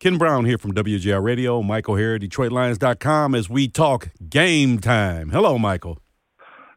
Ken Brown here from WGR Radio, Michael here, at DetroitLions.com as we talk game time. Hello, Michael.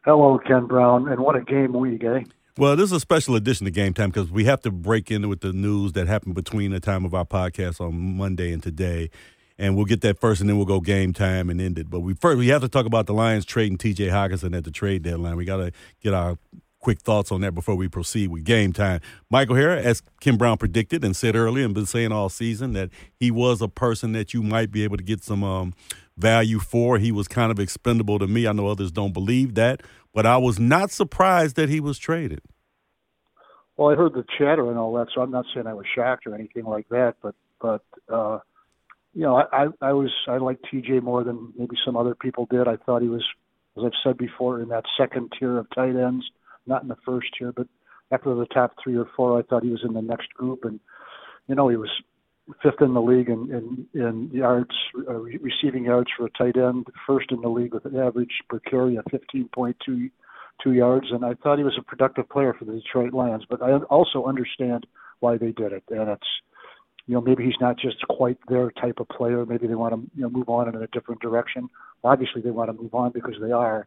Hello, Ken Brown. And what a game week, eh? Well, this is a special edition of Game Time because we have to break in with the news that happened between the time of our podcast on Monday and today. And we'll get that first, and then we'll go game time and end it. But we first we have to talk about the Lions trading T.J. Hockenson at the trade deadline. We got to get our quick thoughts on that before we proceed with game time. Michael here, as Ken Brown predicted and said earlier and been saying all season, that he was a person that you might be able to get some um, value for. He was kind of expendable to me. I know others don't believe that, but I was not surprised that he was traded. Well, I heard the chatter and all that, so I'm not saying I was shocked or anything like that. But, but uh, you know, I, I, I was I liked TJ more than maybe some other people did. I thought he was, as I've said before, in that second tier of tight ends not in the first year, but after the top three or four, I thought he was in the next group. And, you know, he was fifth in the league in, in, in yards, uh, receiving yards for a tight end, first in the league with an average per carry of 15.2 two yards. And I thought he was a productive player for the Detroit Lions, but I also understand why they did it. And it's, you know, maybe he's not just quite their type of player. Maybe they want to, you know, move on in a different direction. Obviously, they want to move on because they are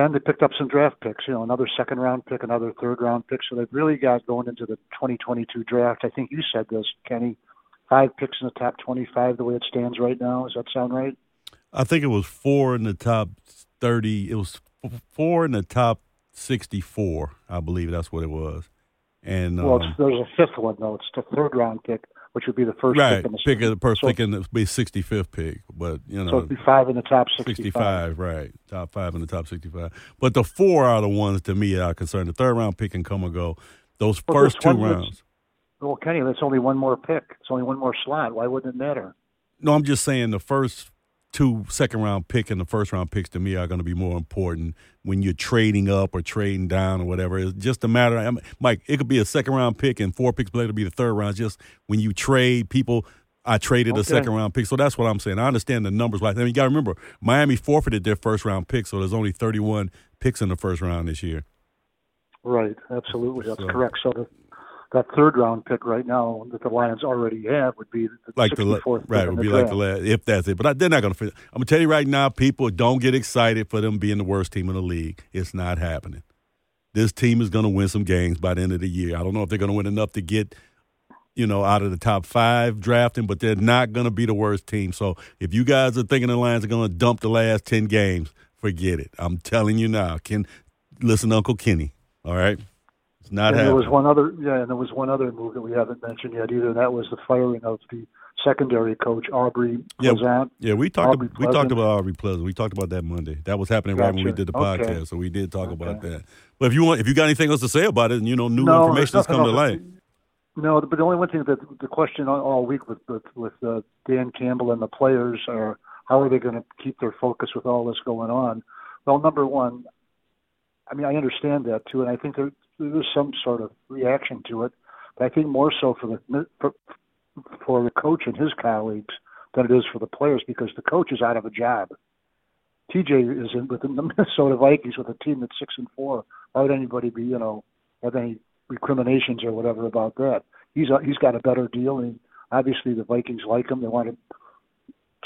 and they picked up some draft picks, you know, another second round pick, another third round pick. So they've really got going into the 2022 draft. I think you said this, Kenny, five picks in the top 25 the way it stands right now. Does that sound right? I think it was four in the top 30. It was four in the top 64. I believe that's what it was. And well, um, there's a fifth one though. It's the third round pick which would be the first right. pick in the pick of the first so, pick in the be sixty fifth pick, but you know, so it'd be five in the top sixty five, right? Top five in the top sixty five. But the four are the ones to me that are concerned. The third round pick can come and go. Those first two rounds. Well, Kenny, that's only one more pick. It's only one more slot. Why wouldn't it matter? No, I'm just saying the first two second round pick and the first round picks to me are going to be more important when you're trading up or trading down or whatever. It's just a matter. I mean, Mike, it could be a second round pick and four picks later be the third round. just when you trade people. I traded okay. a second round pick, so that's what I'm saying. I understand the numbers. Like, I mean, you got to remember, Miami forfeited their first round pick, so there's only 31 picks in the first round this year. Right, absolutely, that's so, correct. So the that third round pick right now that the Lions already have would be the like the fourth right It would be like the last if that's it. But I, they're not going to. I'm going to tell you right now, people don't get excited for them being the worst team in the league. It's not happening. This team is going to win some games by the end of the year. I don't know if they're going to win enough to get you know out of the top five drafting, but they're not going to be the worst team. So if you guys are thinking the Lions are going to dump the last ten games, forget it. I'm telling you now. Ken, listen, Uncle Kenny. All right. Not and there was one other, yeah, and there was one other move that we haven't mentioned yet either. And that was the firing of the secondary coach Aubrey Pleasant. Yeah, yeah we talked. About, we talked about Aubrey Pleasant. We talked about that Monday. That was happening gotcha. right when we did the okay. podcast, so we did talk okay. about that. But if you want, if you got anything else to say about it, and you know, new no, information has come to light. No, but the only one thing that the question all week with with, with uh, Dan Campbell and the players are how are they going to keep their focus with all this going on? Well, number one, I mean, I understand that too, and I think there, there's some sort of reaction to it. But I think more so for the for, for the coach and his colleagues than it is for the players because the coach is out of a job. TJ is in within the Minnesota Vikings with a team that's six and four. Why would anybody be, you know, have any recriminations or whatever about that? He's a, he's got a better deal, and obviously the Vikings like him. They want to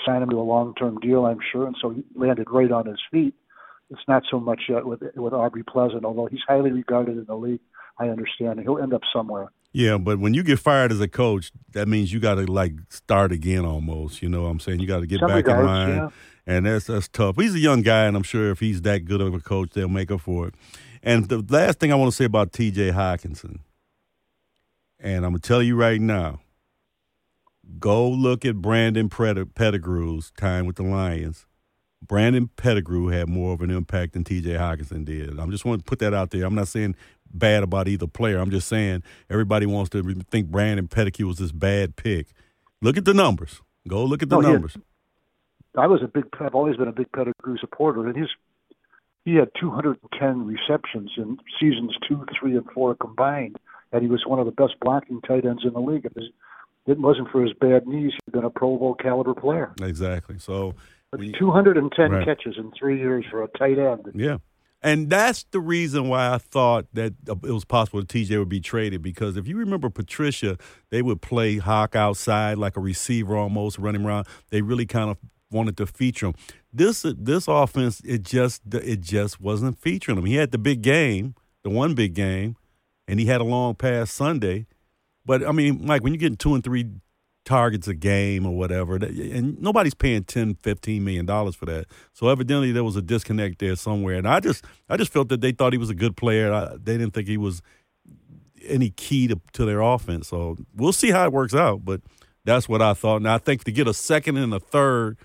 sign him to a long term deal, I'm sure, and so he landed right on his feet. It's not so much yet with with Aubrey Pleasant, although he's highly regarded in the league. I understand, and he'll end up somewhere. Yeah, but when you get fired as a coach, that means you got to like start again almost. You know what I'm saying? You got to get Some back regards, in line, yeah. and that's that's tough. He's a young guy, and I'm sure if he's that good of a coach, they'll make up for it. And the last thing I want to say about T.J. Hockenson, and I'm gonna tell you right now, go look at Brandon Pettigrew's time with the Lions Brandon Pettigrew had more of an impact than T.J. Hockenson did. I'm just want to put that out there. I'm not saying bad about either player. I'm just saying everybody wants to think Brandon Pettigrew was this bad pick. Look at the numbers. Go look at the no, numbers. I was a big. I've always been a big Pettigrew supporter, and his he had 210 receptions in seasons two, three, and four combined, and he was one of the best blocking tight ends in the league. If it wasn't for his bad knees, he'd been a Pro Bowl caliber player. Exactly. So 210 right. catches in three years for a tight end. Yeah. And that's the reason why I thought that uh, it was possible that TJ would be traded because if you remember Patricia, they would play Hawk outside like a receiver almost running around. They really kind of wanted to feature him. This uh, this offense it just it just wasn't featuring him. He had the big game, the one big game, and he had a long pass Sunday. But I mean, Mike, when you're getting two and three targets a game or whatever, and nobody's paying 10, 15 million dollars for that. So evidently there was a disconnect there somewhere, and I just I just felt that they thought he was a good player. I, they didn't think he was any key to, to their offense. So we'll see how it works out, but that's what I thought. And I think to get a second and a third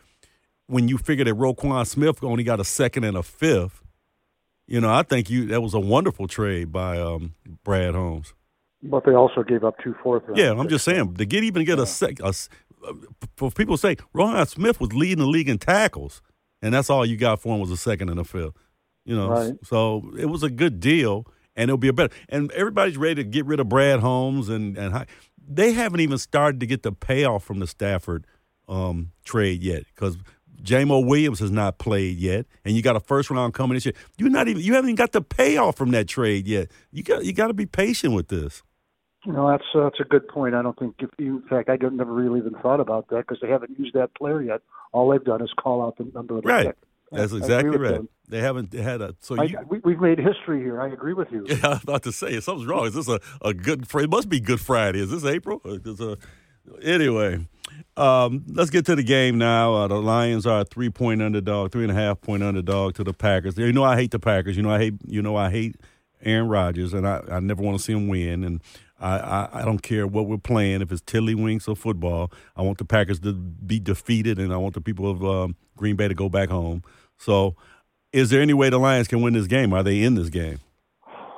when you figure that Roquan Smith only got a second and a fifth, you know, I think you that was a wonderful trade by um, Brad Holmes. But they also gave up two fourth. Yeah, I'm just saying to get even get yeah. a sec. A, for people say Roquan Smith was leading the league in tackles, and that's all you got for him was a second and a fifth. You know, right. so it was a good deal, and it'll be a better. And everybody's ready to get rid of Brad Holmes, and and they haven't even started to get the payoff from the Stafford um, trade yet because Jamo Williams has not played yet, and you got a first round coming this year. You're not even you haven't even got the payoff from that trade yet. You got you got to be patient with this. Know, that's uh, that's a good point. I don't think, if you, in fact, I don't never really even thought about that because they haven't used that player yet. All they've done is call out the number of the right. Pick. That's exactly right. Them. They haven't had a. So you, I, we, have made history here. I agree with you. Yeah, I was about to say something's wrong. Is this a, a good? It must be Good Friday. Is this April? Is a, anyway, um, let's get to the game now. Uh, the Lions are a three point underdog, three and a half point underdog to the Packers. You know I hate the Packers. You know I hate. You know I hate Aaron Rodgers, and I, I never want to see him win. And I, I, I don't care what we're playing, if it's tiddlywinks or football. I want the Packers to be defeated, and I want the people of um, Green Bay to go back home. So, is there any way the Lions can win this game? Are they in this game?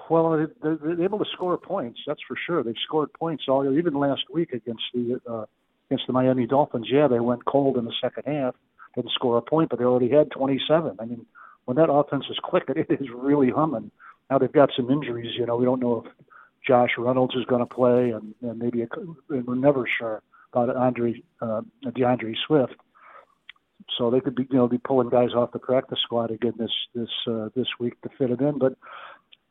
Well, they're, they're able to score points. That's for sure. They've scored points all year. even last week against the uh, against the Miami Dolphins. Yeah, they went cold in the second half, didn't score a point, but they already had 27. I mean, when that offense is clicking, it is really humming. Now they've got some injuries. You know, we don't know if Josh Reynolds is going to play, and, and maybe a, we're never sure about Andre uh, DeAndre Swift. So they could be, you know, be pulling guys off the practice squad again this this uh, this week to fit it in. But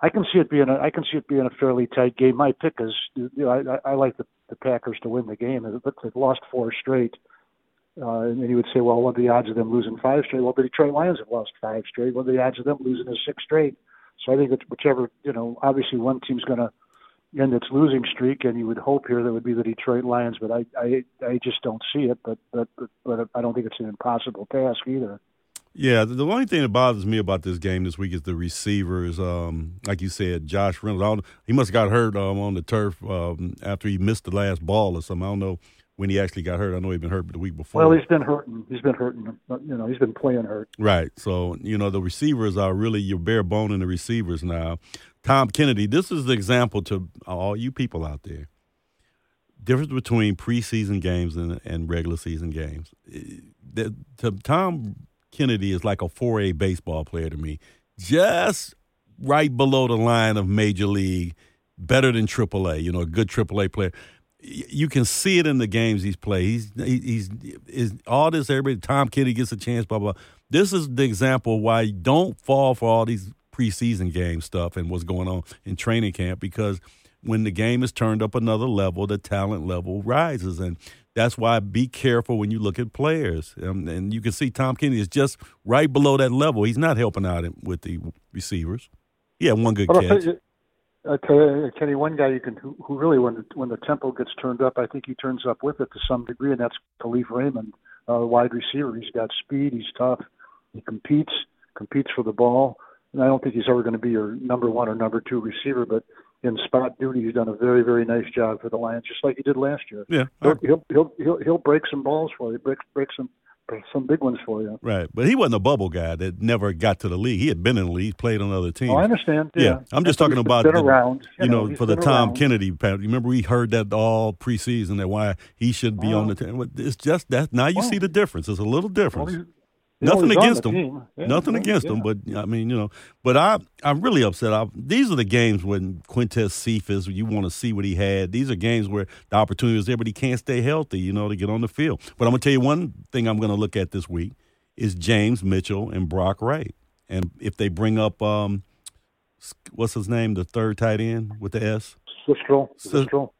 I can see it being a I can see it being a fairly tight game. My pick is, you know, I, I like the, the Packers to win the game. They've lost four straight. Uh, and you would say, well, what are the odds of them losing five straight? Well, the Detroit Lions have lost five straight. What are the odds of them losing a six straight? So I think it's whichever, you know, obviously one team's going to end its losing streak, and you would hope here that would be the Detroit Lions, but I I, I just don't see it. But, but but I don't think it's an impossible task either. Yeah, the, only thing that bothers me about this game this week is the receivers. Um, like you said, Josh Reynolds, he must have got hurt um, on the turf um, after he missed the last ball or something. I don't know when he actually got hurt. I know he'd been hurt the week before. Well, he's been hurting. He's been hurting. You know, he's been playing hurt. Right. So you know, the receivers are really your bare bone in the receivers now. Tom Kennedy, this is the example to all you people out there. Difference between preseason games and, and regular season games. The, to Tom Kennedy is like a 4A baseball player to me, just right below the line of major league, better than AAA. You know, a good AAA player. You can see it in the games he's played. He's he's, he's all this. Everybody, Tom Kennedy gets a chance. Blah blah. This is the example why you don't fall for all these preseason game stuff and what's going on in training camp because when the game is turned up another level, the talent level rises. And that's why be careful when you look at players. Um, and you can see Tom Kennedy is just right below that level. He's not helping out with the receivers. Yeah, one good but catch. I tell you, Kenny, one guy you can who, who really when when the tempo gets turned up, I think he turns up with it to some degree, and that's Kalif Raymond, uh, wide receiver. He's got speed, he's tough, he competes, competes for the ball. And I don't think he's ever going to be your number one or number two receiver, but in spot duty, he's done a very, very nice job for the Lions, just like he did last year. Yeah, he'll he'll he'll he'll, he'll break some balls for you, break break some some big ones for you. Right, but he wasn't a bubble guy that never got to the league. He had been in the league, played on other teams. Oh, I understand. Yeah, yeah. I'm just talking about been the, around. You, know, know for the Tom around. Kennedy. Remember, we heard that all preseason that why he should be on the team. It's just that now you see the difference. It's a little difference. Well, Nothing against them. Yeah, Nothing yeah, against yeah. them, but I mean, you know, but I I'm really upset. I, these are the games when Quintez Cephus, you want to see what he had. These are games where the opportunity is there, but he can't stay healthy, you know, to get on the field. But I'm gonna tell you one thing I'm gonna look at this week is James Mitchell and Brock Wright. and if they bring up um, what's his name, the third tight end with the S, Zylstra.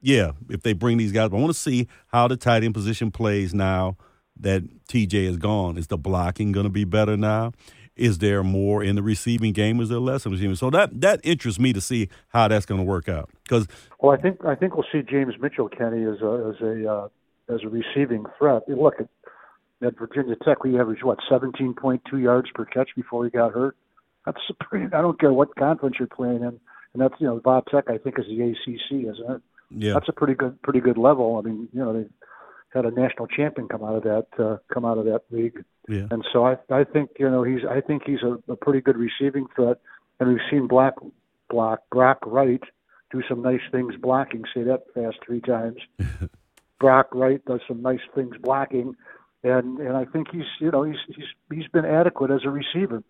Yeah, if they bring these guys, I want to see how the tight end position plays now that TJ is gone. Is the blocking going to be better now? Is there more in the receiving game? Is there less in the receiving? So that that interests me to see how that's going to work out. Because well, I think I think we'll see James Mitchell Kenny as a as a uh, as a receiving threat. Look at at Virginia Tech, we averaged what 17.2 yards per catch before he got hurt. That's a pretty. I don't care what conference you're playing in, and that's you know Va Tech I think is the ACC, isn't it? Yeah, that's a pretty good pretty good level. I mean, you know they had a national champion come out of that uh, come out of that league. Yeah. And so I I think you know he's I think he's a, a pretty good receiving threat, and we've seen Black Block Brock Wright do some nice things blocking. Say that fast three times. Brock Wright does some nice things blocking, and and I think he's you know he's he's he's been adequate as a receiver.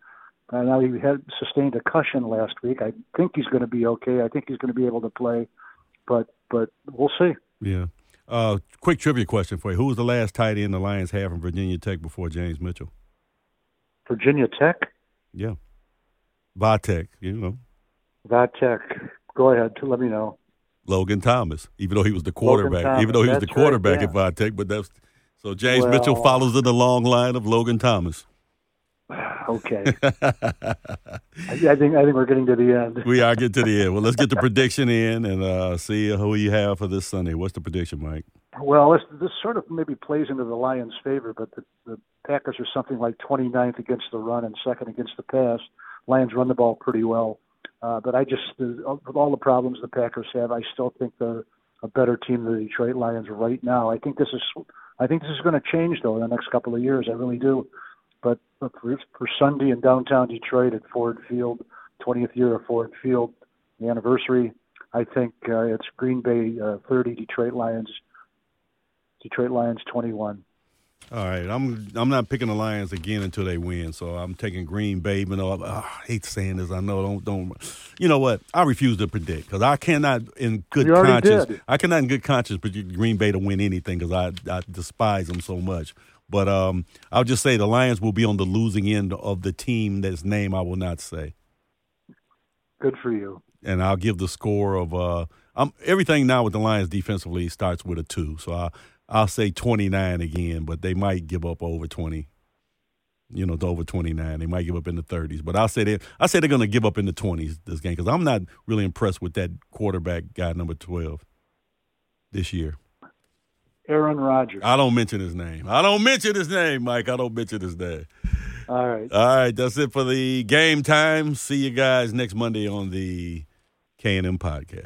Uh, now he had sustained a concussion last week. I think he's going to be okay. I think he's going to be able to play, but but we'll see. Yeah. Uh, quick trivia question for you: Who was the last tight end the Lions had from Virginia Tech before James Mitchell? Virginia Tech. Yeah. Va Tech, you know. Va Tech. Go ahead. Let me know. Logan Thomas, even though he was the quarterback, even though he was the quarterback right, yeah. at but that's so James well, Mitchell follows in the long line of Logan Thomas. Okay. I, think I think we're getting to the end. We are getting to the end. Well, let's get the prediction in and uh, see who you have for this Sunday. What's the prediction, Mike? Well, this, this sort of maybe plays into the Lions' favor, but the, the Packers are something like 29th against the run and second against the pass. Lions run the ball pretty well, uh, but I just with all the problems the Packers have, I still think they're a better team than the Detroit Lions right now. I think this is I think this is going to change though in the next couple of years. I really do. But for, for Sunday in downtown Detroit at Ford Field, 20th year of Ford Field, the anniversary, I think uh, it's Green Bay uh, 30, Detroit Lions, Detroit Lions 21. All right, I'm I'm not picking the Lions again until they win. So I'm taking Green Bay. Even though I, oh, I hate saying this, I know don't don't. You know what? I refuse to predict because I cannot in good conscience. Did. I cannot in good conscience predict Green Bay to win anything because I I despise them so much. But um, I'll just say the Lions will be on the losing end of the team that's name I will not say. Good for you. And I'll give the score of uh, I'm, everything now with the Lions defensively starts with a two. So I, I'll say 29 again, but they might give up over 20. You know, to over 29. They might give up in the 30s, but I'll say they I say they're going to give up in the 20s this game because I'm not really impressed with that quarterback guy number 12 this year. Aaron Rodgers. I don't mention his name. I don't mention his name, Mike. I don't mention his name. All right. All right. That's it for the game time. See you guys next Monday on the K&M podcast.